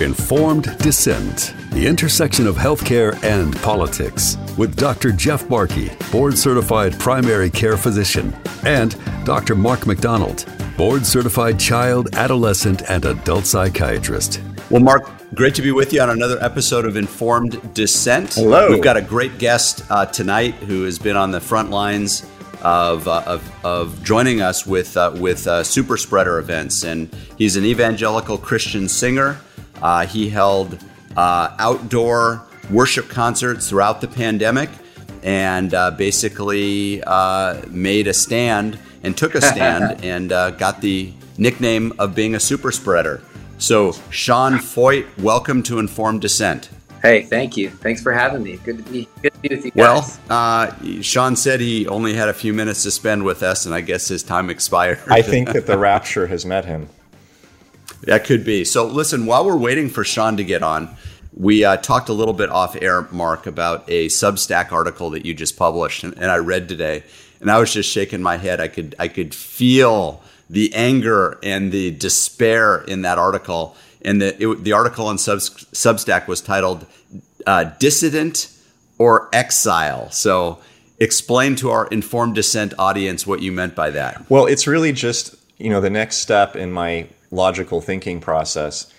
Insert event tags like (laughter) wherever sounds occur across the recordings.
Informed Dissent, the intersection of healthcare and politics, with Dr. Jeff Barke, board certified primary care physician, and Dr. Mark McDonald, board certified child, adolescent, and adult psychiatrist. Well, Mark, great to be with you on another episode of Informed Dissent. Hello. We've got a great guest uh, tonight who has been on the front lines of, uh, of, of, joining us with, uh, with uh, super spreader events. And he's an evangelical Christian singer. Uh, he held uh, outdoor worship concerts throughout the pandemic and basically made a stand and took a stand (laughs) and got the nickname of being a super spreader. So, Sean Feucht, welcome to Informed Dissent. Hey, thank you. Thanks for having me. Good to be, good to be with you guys. Well, uh, Sean said he only had a few minutes to spend with us, and I guess his time expired. I think that the rapture has met him. That could be. So, listen, while we're waiting for Sean to get on, we uh, talked a little bit off air, Mark, about a Substack article that you just published, and, and I read today, and I was just shaking my head. I could I could feel the anger and the despair in that article. And the it, the article on Substack was titled uh, "Dissident or Exile." So, explain to our informed dissent audience what you meant by that. Well, it's really just you know the next step in my logical thinking process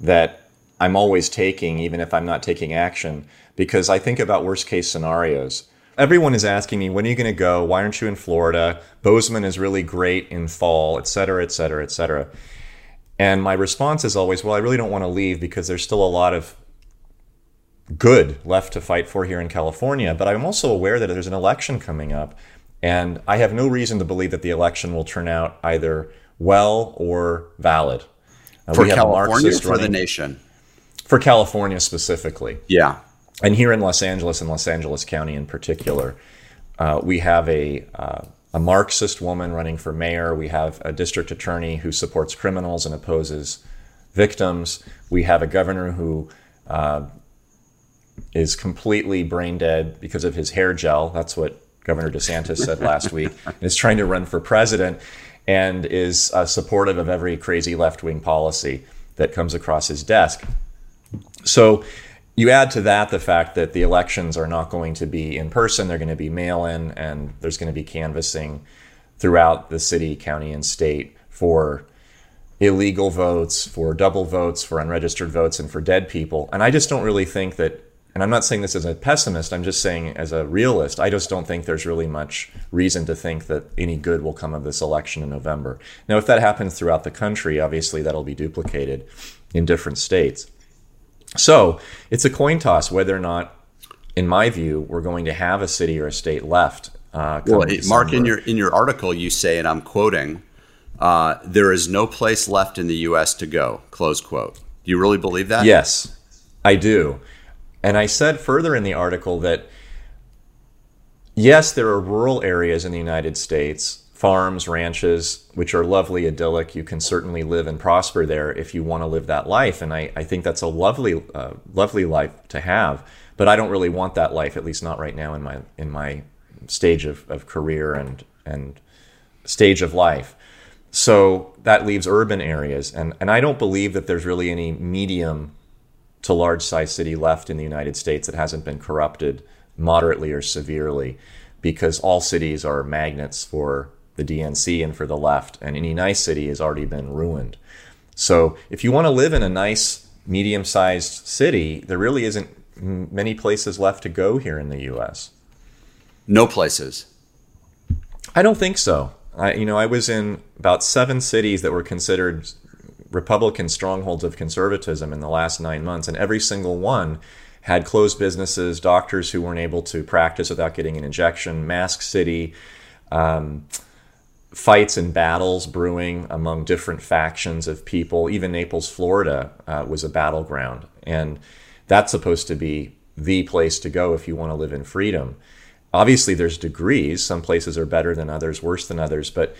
that I'm always taking, even if I'm not taking action, because I think about worst case scenarios. Everyone is asking me, when are you going to go? Why aren't you in Florida? Bozeman is really great in fall, et cetera, et cetera, et cetera. And my response is always, well, I really don't want to leave because there's still a lot of good left to fight for here in California. But I'm also aware that there's an election coming up. And I have no reason to believe that the election will turn out either well or valid. Uh, for California for running, the nation? For California specifically. Yeah. And here in Los Angeles and Los Angeles County in particular, uh, we have a, uh, a Marxist woman running for mayor. We have a district attorney who supports criminals and opposes victims. We have a governor who uh, is completely brain dead because of his hair gel. That's what Governor DeSantis said last (laughs) week. And is trying to run for president and is uh, supportive of every crazy left wing policy that comes across his desk. So you add to that the fact that the elections are not going to be in person, they're going to be mail in, and there's going to be canvassing throughout the city, county, and state for illegal votes, for double votes, for unregistered votes, and for dead people. And I just don't really think that, and I'm not saying this as a pessimist, I'm just saying as a realist, I just don't think there's really much reason to think that any good will come of this election in November. Now, if that happens throughout the country, obviously that'll be duplicated in different states. So it's a coin toss whether or not, in my view, we're going to have a city or a state left. Uh, well, Mark, in your in your article, you say, and I'm quoting, uh, "There is no place left in the U.S. to go." Close quote. Do you really believe that? Yes, I do. And I said further in the article that yes, there are rural areas in the United States farms, ranches, which are lovely, idyllic. You can certainly live and prosper there if you want to live that life. And I, I think that's a lovely, uh, lovely life to have. But I don't really want that life, at least not right now in my in my stage of, of career and and stage of life. So that leaves urban areas, and and I don't believe that there's really any medium to large size city left in the United States that hasn't been corrupted moderately or severely, because all cities are magnets for the DNC and for the left, and any nice city has already been ruined. So if you want to live in a nice, medium sized city, there really isn't many places left to go here in the US. No places. I don't think so. I, you know, I was in about seven cities that were considered Republican strongholds of conservatism in the last nine months, and every single one had closed businesses, doctors who weren't able to practice without getting an injection, mask city. Um, fights and battles brewing among different factions of people. Even Naples, Florida uh, was a battleground. And that's supposed to be the place to go if you want to live in freedom. Obviously, there's degrees. Some places are better than others, worse than others. But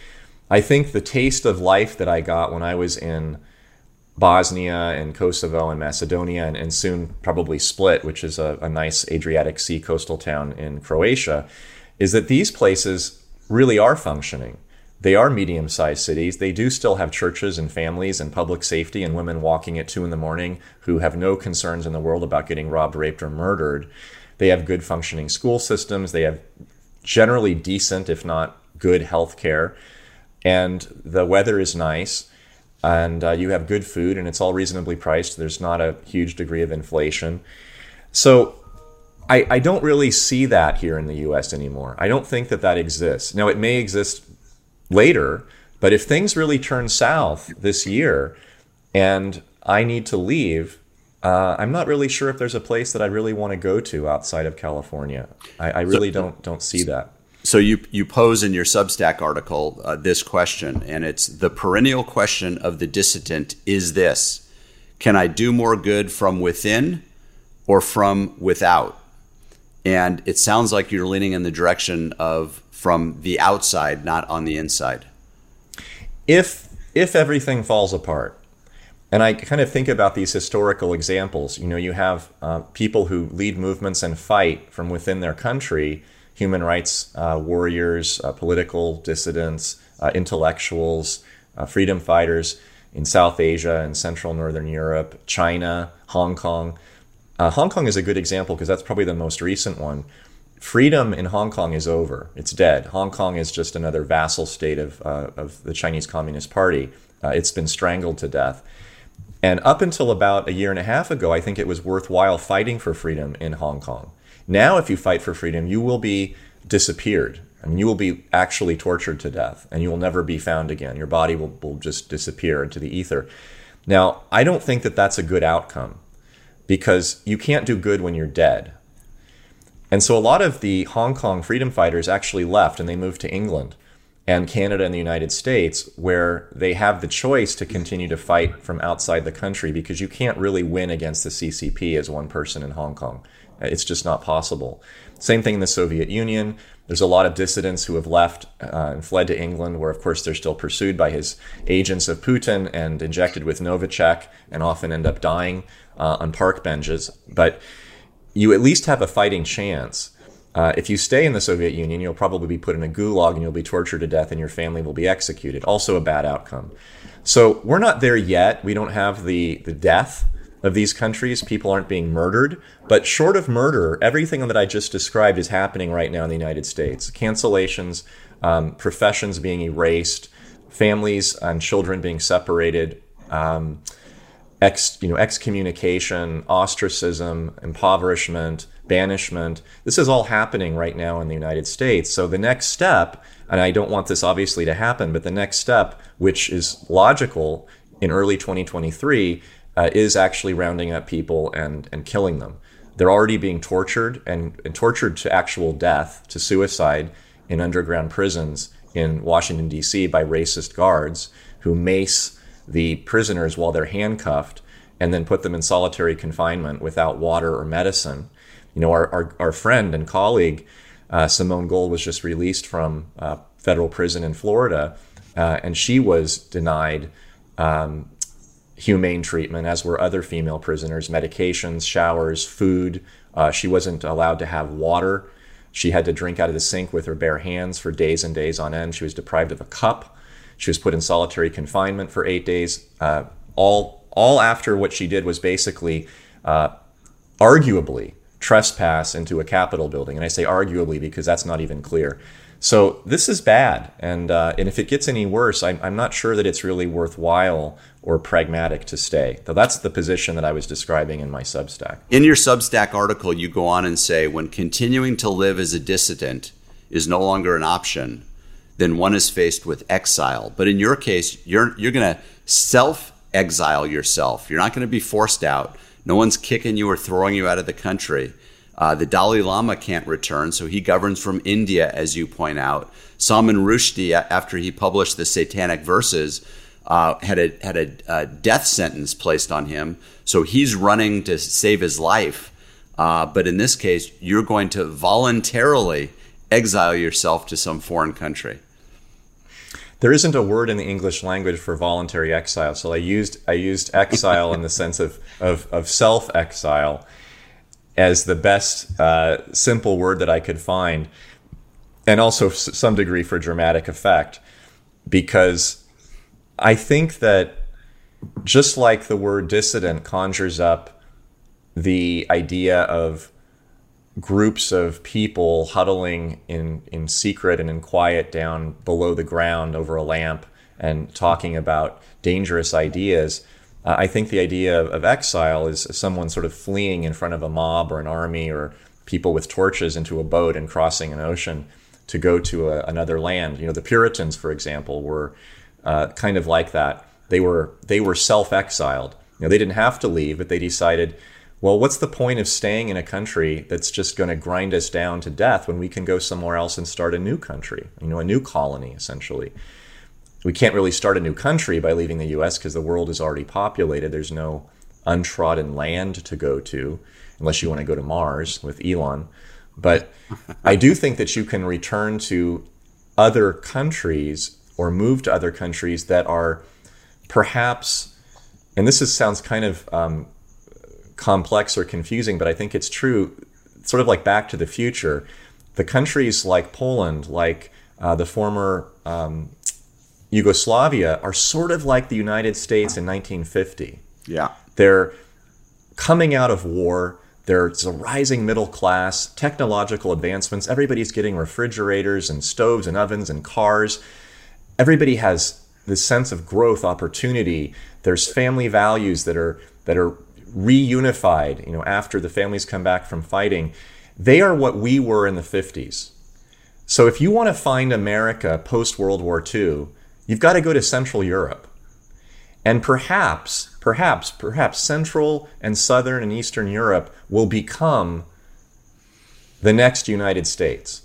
I think the taste of life that I got when I was in Bosnia and Kosovo and Macedonia, and, and soon probably Split, which is a, a nice Adriatic Sea coastal town in Croatia, is that these places really are functioning they are medium sized cities. They do still have churches and families and public safety and women walking at two in the morning who have no concerns in the world about getting robbed, raped, or murdered. They have good functioning school systems. They have generally decent, if not good, health care. And the weather is nice. And uh, you have good food and it's all reasonably priced. There's not a huge degree of inflation. So I, I don't really see that here in the US anymore. I don't think that that exists. Now, it may exist later. But if things really turn south this year and I need to leave, uh, I'm not really sure if there's a place that I really want to go to outside of California. I, I really so, don't don't see that. So you you pose in your Substack article uh, this question, and it's the perennial question of the dissident is this: Can I do more good from within or from without? And it sounds like you're leaning in the direction of from the outside, not on the inside. If if everything falls apart, and I kind of think about these historical examples. You know, you have uh, people who lead movements and fight from within their country, human rights uh, warriors, uh, political dissidents, uh, intellectuals, uh, freedom fighters in South Asia and Central Northern Europe, China, Hong Kong. Uh, Hong Kong is a good example because that's probably the most recent one freedom in Hong Kong is over. It's dead. Hong Kong is just another vassal state of, of the Chinese Communist Party. It's been strangled to death. And up until about a year and a half ago, I think it was worthwhile fighting for freedom in Hong Kong. Now, if you fight for freedom, you will be disappeared. I mean, you will be actually tortured to death and you will never be found again. Your body will, will just disappear into the ether. Now, I don't think that that's a good outcome because you can't do good when you're dead. And so a lot of the Hong Kong freedom fighters actually left and they moved to England and Canada and the United States, where they have the choice to continue to fight from outside the country because you can't really win against the CCP as one person in Hong Kong. It's just not possible. Same thing in the Soviet Union. There's a lot of dissidents who have left uh, and fled to England, where, of course, they're still pursued by his agents of Putin and injected with Novichok and often end up dying uh, on park benches. But you at least have a fighting chance. Uh, if you stay in the Soviet Union, you'll probably be put in a gulag and you'll be tortured to death and your family will be executed. Also, a bad outcome. So, we're not there yet. We don't have the, the death of these countries. People aren't being murdered. But short of murder, everything that I just described is happening right now in the United States cancellations, um, professions being erased, families and children being separated. Um, ex, you know, excommunication, ostracism, impoverishment, banishment. This is all happening right now in the United States. So the next step, and I don't want this obviously to happen, but the next step, which is logical in early 2023, uh, is actually rounding up people and, and killing them. They're already being tortured and, and tortured to actual death, to suicide in underground prisons in Washington, D.C. by racist guards who mace the prisoners while they're handcuffed and then put them in solitary confinement without water or medicine. You know, our, our, our friend and colleague, uh, Simone Gold, was just released from uh, federal prison in Florida, uh, and she was denied um, humane treatment, as were other female prisoners medications, showers, food. Uh, she wasn't allowed to have water. She had to drink out of the sink with her bare hands for days and days on end. She was deprived of a cup. She was put in solitary confinement for eight days. Uh, all all after what she did was basically, uh, arguably, trespass into a Capitol building. And I say arguably because that's not even clear. So this is bad, and uh, and if it gets any worse, I'm, I'm not sure that it's really worthwhile or pragmatic to stay. So that's the position that I was describing in my Substack. In your Substack article, you go on and say when continuing to live as a dissident is no longer an option, then one is faced with exile. But in your case, you're you're going to self exile yourself. You're not going to be forced out. No one's kicking you or throwing you out of the country. Uh, the Dalai Lama can't return, so he governs from India, as you point out. Salman Rushdie, after he published the Satanic Verses, uh, had a had a, a, death sentence placed on him, so he's running to save his life. Uh, but in this case, you're going to voluntarily exile yourself to some foreign country there isn't a word in the English language for voluntary exile. So I used I used exile in the sense of of, of self exile as the best uh, simple word that I could find, and also some degree for dramatic effect. because I think that just like the word dissident conjures up the idea of groups of people huddling in, in secret and in quiet down below the ground over a lamp and talking about dangerous ideas. Uh, I think the idea of, of, exile is someone sort of fleeing in front of a mob or an army or people with torches into a boat and crossing an ocean to go to a, another land. You know, the Puritans, for example, were uh, kind of like that. They were they were self-exiled. You know, they didn't have to leave, but they decided, well, what's the point of staying in a country that's just going to grind us down to death when we can go somewhere else and start a new country? You know, a new colony, essentially we can't really start a new country by leaving the US because the world is already populated. There's no untrodden land to go to unless you want to go to Mars with Elon. But (laughs) I do think that you can return to other countries or move to other countries that are perhaps, and this is, sounds kind of um, complex or confusing, but I think it's true, sort of like Back to the Future. The countries like Poland, like uh, the former um, Yugoslavia are sort of like the United States in 1950. Yeah. They're coming out of war. There's a rising middle class, technological advancements. Everybody's getting refrigerators and stoves and ovens and cars. Everybody has this sense of growth, opportunity. There's family values that are that are reunified, you know, after the families come back from fighting. They are what we were in the 50s. So if you want to find America post World War II, You've got to go to Central Europe. And perhaps, perhaps, perhaps Central and Southern and Eastern Europe will become the next United States.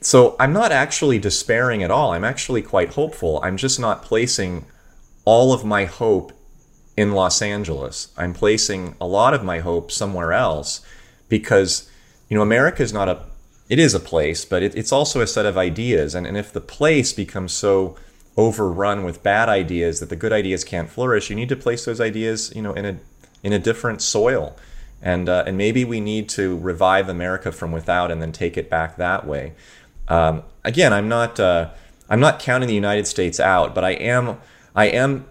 So I'm not actually despairing at all. I'm actually quite hopeful. I'm just not placing all of my hope in Los Angeles. I'm placing a lot of my hope somewhere else because, you know, America is not a, it is a place, but it, it's also a set of ideas. And, and if the place becomes so overrun with bad ideas that the good ideas can't flourish you need to place those ideas you know in a in a different soil and uh, and maybe we need to revive America from without and then take it back that way um, again I'm not uh, I'm not counting the United States out but I am I am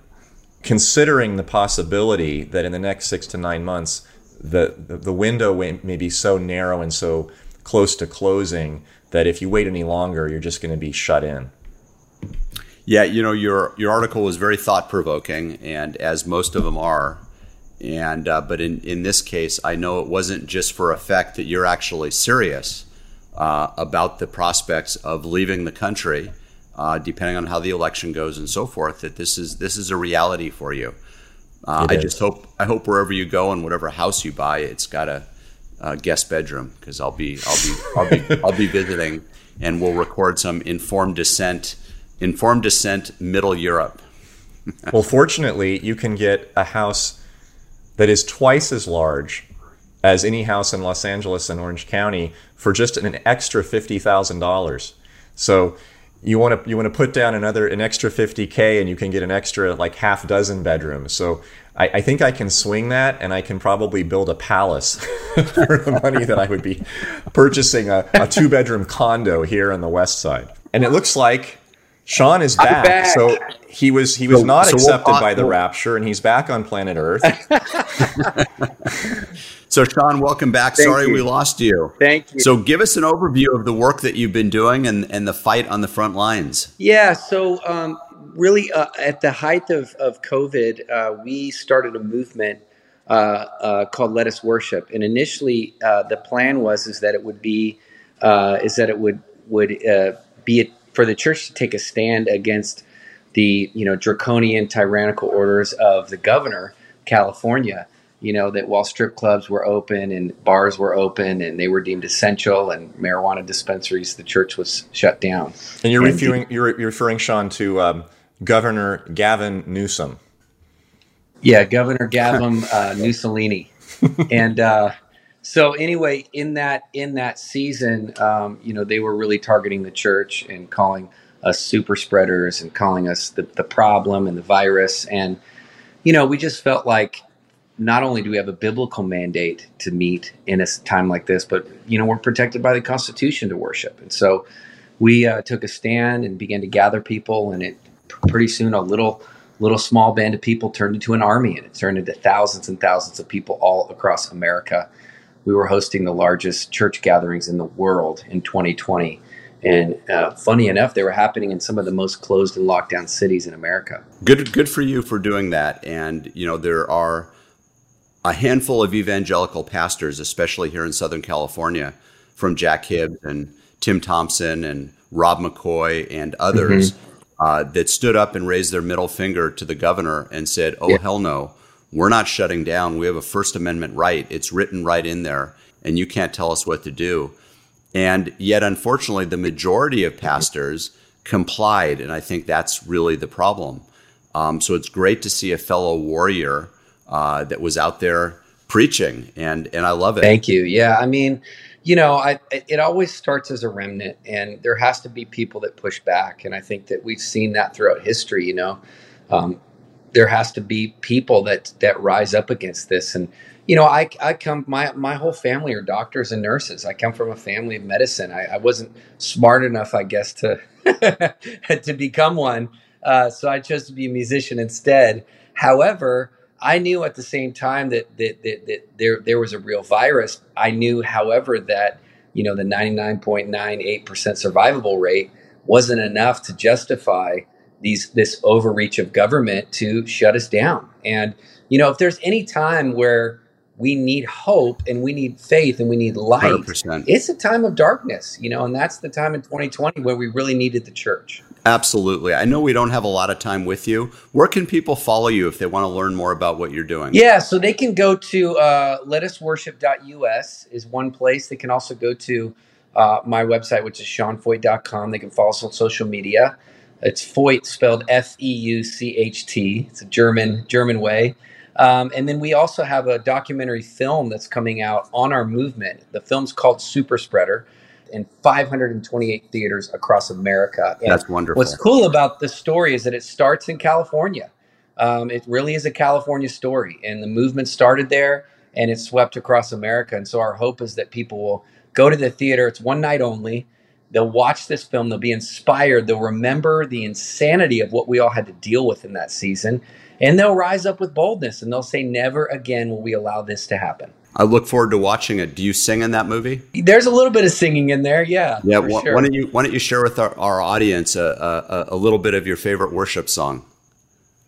considering the possibility that in the next six to nine months the the, the window may be so narrow and so close to closing that if you wait any longer you're just going to be shut in yeah, you know your your article was very thought provoking, and as most of them are. And uh, but in in this case, I know it wasn't just for effect that you're actually serious uh, about the prospects of leaving the country, uh, depending on how the election goes and so forth. That this is this is a reality for you. Uh, I just hope I hope wherever you go and whatever house you buy, it's got a, a guest bedroom because I'll be I'll be I'll be (laughs) I'll be visiting, and we'll record some informed dissent informed dissent, Middle Europe. (laughs) well, fortunately, you can get a house that is twice as large as any house in Los Angeles and Orange County for just an extra fifty thousand dollars. So you want to you want to put down another an extra 50k and you can get an extra like half dozen bedrooms so I, I, think i can swing that and i can probably build a palace (laughs) for the money that i would be purchasing a, a two bedroom condo here on the west side and it looks like Sean is back. back. So he was he was so, not so accepted we'll, by the rapture, and he's back on planet Earth. (laughs) so Sean, welcome back. Thank Sorry you. we lost you. Thank you. So give us an overview of the work that you've been doing and and the fight on the front lines. Yeah. So um, really, uh, at the height of of COVID, uh, we started a movement. Uh, uh called Let Us Worship, and initially uh, the plan was is that it would be uh, is that it would would be a for the church to take a stand against the you know draconian tyrannical orders of the governor California you know that while strip clubs were open and bars were open and they were deemed essential and marijuana dispensaries the church was shut down. And you're and referring you're, referring Sean to um, Governor Gavin Newsom. Yeah Governor Gavin uh, Mussolini and uh, so anyway, in that in that season, um, you know, they were really targeting the church and calling us super spreaders and calling us the, the problem and the virus. And you know, we just felt like not only do we have a biblical mandate to meet in a time like this, but you know, we're protected by the Constitution to worship. And so we uh, took a stand and began to gather people, and it pretty soon a little little small band of people turned into an army, and it turned into thousands and thousands of people all across America. We were hosting the largest church gatherings in the world in 2020. And uh, funny enough, they were happening in some of the most closed and locked down cities in America. Good, good for you for doing that. And you know there are a handful of evangelical pastors, especially here in Southern California, from Jack Hibbs and Tim Thompson and Rob McCoy and others mm-hmm. uh, that stood up and raised their middle finger to the governor and said, "Oh yeah. hell no, we're not shutting down. We have a First Amendment right. It's written right in there, and you can't tell us what to do." And yet, unfortunately, the majority of pastors complied, and I think that's really the problem. Um, so it's great to see a fellow warrior uh, that was out there preaching, and and I love it. Thank you. Yeah, I mean, you know, I it always starts as a remnant, and there has to be people that push back, and I think that we've seen that throughout history. You know, um, there has to be people that that rise up against this, and you know, I I come my my whole family are doctors and nurses. I come from a family of medicine. I, I wasn't smart enough, I guess, to (laughs) to become one, uh, so I chose to be a musician instead. However I knew at the same time that that, that, that there there was a real virus. I knew, however, that you know the 99.98% survivable rate wasn't enough to justify these this overreach of government to shut us down. And you know, if there's any time where we need hope and we need faith and we need light. 100%. It's a time of darkness, you know, and that's the time in 2020 where we really needed the church. Absolutely. I know we don't have a lot of time with you. Where can people follow you if they want to learn more about what you're doing? Yeah, so they can go to uh, letusworship.us is one place. They can also go to uh, my website, which is seanfeucht.com. They can follow us on social media. It's Feucht spelled F E U C H T. It's a German German way. Um, and then we also have a documentary film that's coming out on our movement. The film's called Super Spreader in 528 theaters across America. And That's wonderful. What's cool about this story is that it starts in California. Um, it really is a California story, and the movement started there, and it swept across America. And so our hope is that people will go to the theater. It's one night only. They'll watch this film. They'll be inspired. They'll remember the insanity of what we all had to deal with in that season, and they'll rise up with boldness and they'll say, "Never again will we allow this to happen." I look forward to watching it. Do you sing in that movie? There's a little bit of singing in there, yeah. Yeah. Wh- sure. Why don't you Why don't you share with our, our audience a, a, a little bit of your favorite worship song? (laughs)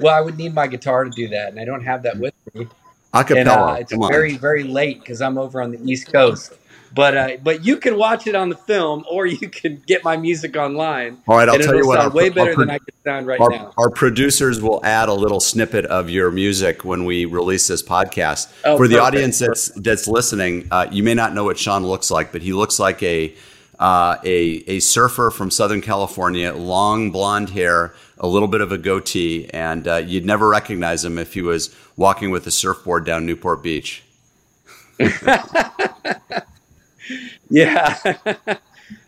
well, I would need my guitar to do that, and I don't have that with me. Acapella. And, uh, it's very very late because I'm over on the East Coast. But uh, but you can watch it on the film, or you can get my music online. All right, I'll tell you what. Our, way better than I can sound right our, now. Our producers will add a little snippet of your music when we release this podcast. Oh, For the audience that's that's listening, uh, you may not know what Sean looks like, but he looks like a uh, a a surfer from Southern California, long blonde hair, a little bit of a goatee, and uh, you'd never recognize him if he was walking with a surfboard down Newport Beach. (laughs) yeah. (laughs)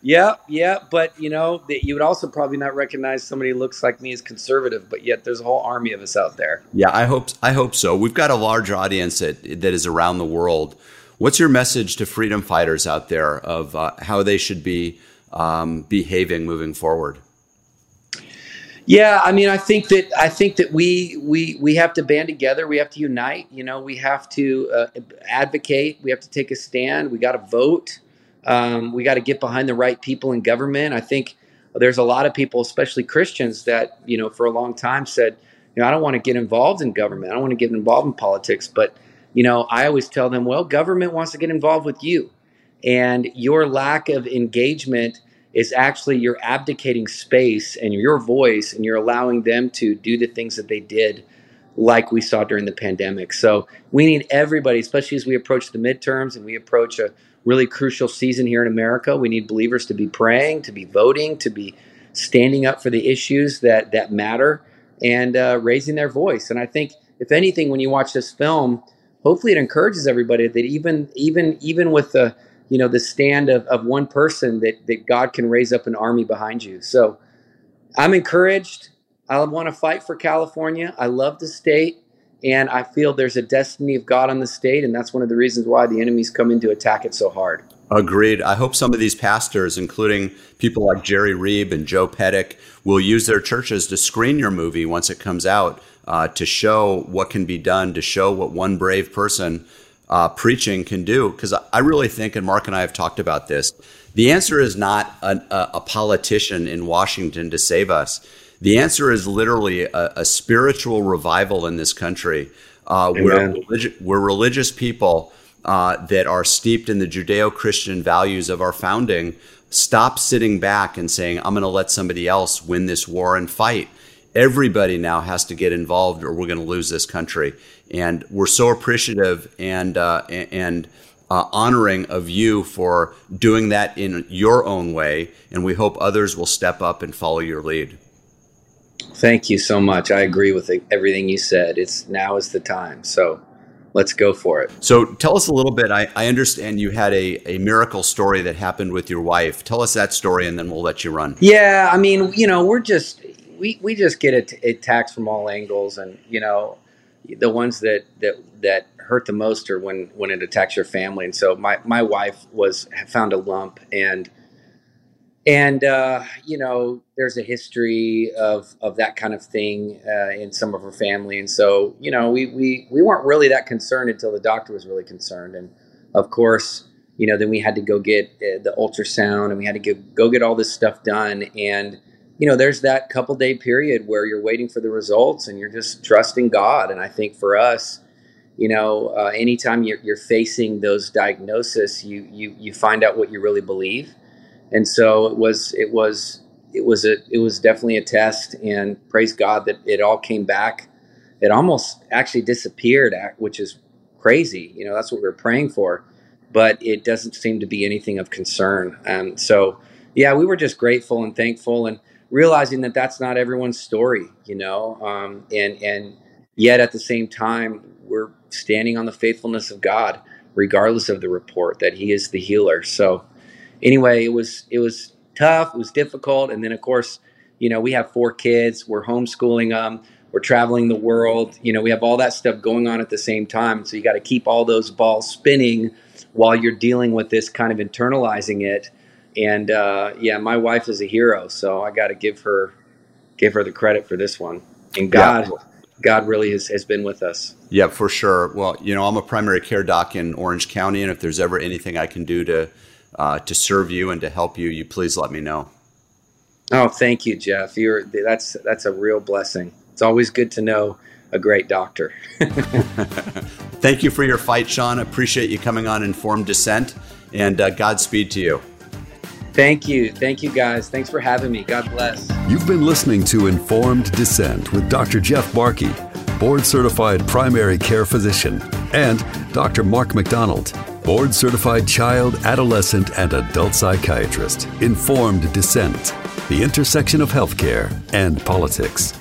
yeah, yeah, but you know, that you would also probably not recognize somebody who looks like me as conservative, but yet there's a whole army of us out there. Yeah, I hope I hope so. We've got a large audience that that is around the world. What's your message to freedom fighters out there of uh, how they should be um, behaving moving forward? Yeah, I mean, I think that I think that we we we have to band together. We have to unite. You know, we have to uh, advocate. We have to take a stand. We got to vote. Um, we got to get behind the right people in government. I think there's a lot of people, especially Christians, that you know for a long time said, you know, I don't want to get involved in government. I don't want to get involved in politics. But you know, I always tell them, well, government wants to get involved with you, and your lack of engagement is actually you're abdicating space and your voice and you're allowing them to do the things that they did like we saw during the pandemic. So we need everybody, especially as we approach the midterms and we approach a really crucial season here in America. We need believers to be praying, to be voting, to be standing up for the issues that that matter and uh, raising their voice. And I think, if anything, when you watch this film, hopefully it encourages everybody that even even even with the you know the stand of, of one person that that god can raise up an army behind you. So i'm encouraged. I want to fight for california. I love the state and i feel there's a destiny of god on the state and that's one of the reasons why the enemies come in to attack it so hard. Agreed. I hope some of these pastors, including people like Jerry Reeb and Joe Pettick, will use their churches to screen your movie once it comes out uh, to show what can be done, to show what one brave person uh, preaching can do. Because I really think, and Mark and I have talked about this, the answer is not a, a politician in Washington to save us. The answer is literally a, a spiritual revival in this country uh, where, religi- where religious people uh, that are steeped in the Judeo Christian values of our founding stop sitting back and saying, I'm going to let somebody else win this war and fight. Everybody now has to get involved or we're going to lose this country. And we're so appreciative and, uh, and uh, honoring of you for doing that in your own way. And we hope others will step up and follow your lead. Thank you so much. I agree with everything you said. It's now is the time. So let's go for it. So tell us a little bit. I, I understand you had a, a miracle story that happened with your wife. Tell us that story and then we'll let you run. Yeah, I mean, you know, we're just we, we just get it attacks from all angles and you know the ones that that that hurt the most are when when it attacks your family. And so my my wife was found a lump and and uh, you know there's a history of of that kind of thing uh, in some of her family. And so you know we we we weren't really that concerned until the doctor was really concerned. And of course you know then we had to go get uh, the ultrasound and we had to go, go get all this stuff done. And you know there's that couple day period where you're waiting for the results and you're just trusting god. And i think for us you know uh, anytime you're, you're facing those diagnoses you you you find out what you really believe. And so it was it was it was a it was definitely a test. And praise god that it all came back. It almost actually disappeared which is crazy. You know that's what we are praying for. But it doesn't seem to be anything of concern. Um, so yeah we were just grateful and thankful. And realizing that that's not everyone's story you know um, and and yet at the same time we're standing on the faithfulness of god regardless of the report that he is the healer so anyway, it was it was tough. It was difficult, and then of course, you know, we have four kids. We're homeschooling them. We're traveling the world. You know, we have all that stuff going on at the same time. So you got to keep all those balls spinning while you're dealing with this kind of internalizing it. And uh, yeah, my wife is a hero, so I got to give her give her the credit for this one. And God, yeah. God really has, has been with us. Yeah, for sure. Well, you know, I'm a primary care doc in Orange County, and if there's ever anything I can do to uh, to serve you and to help you, you please let me know. Oh, thank you, Jeff. You're that's that's a real blessing. It's always good to know a great doctor. (laughs) (laughs) thank you for your fight, Sean. Appreciate you coming on Informed Dissent, and uh, Godspeed to you. Thank you. Thank you, guys. Thanks for having me. God bless. You've been listening to Informed Dissent with Dr. Jeff Barke, board certified primary care physician, and Dr. Mark McDonald board certified child, adolescent, and adult psychiatrist, informed dissent, the intersection of healthcare and politics.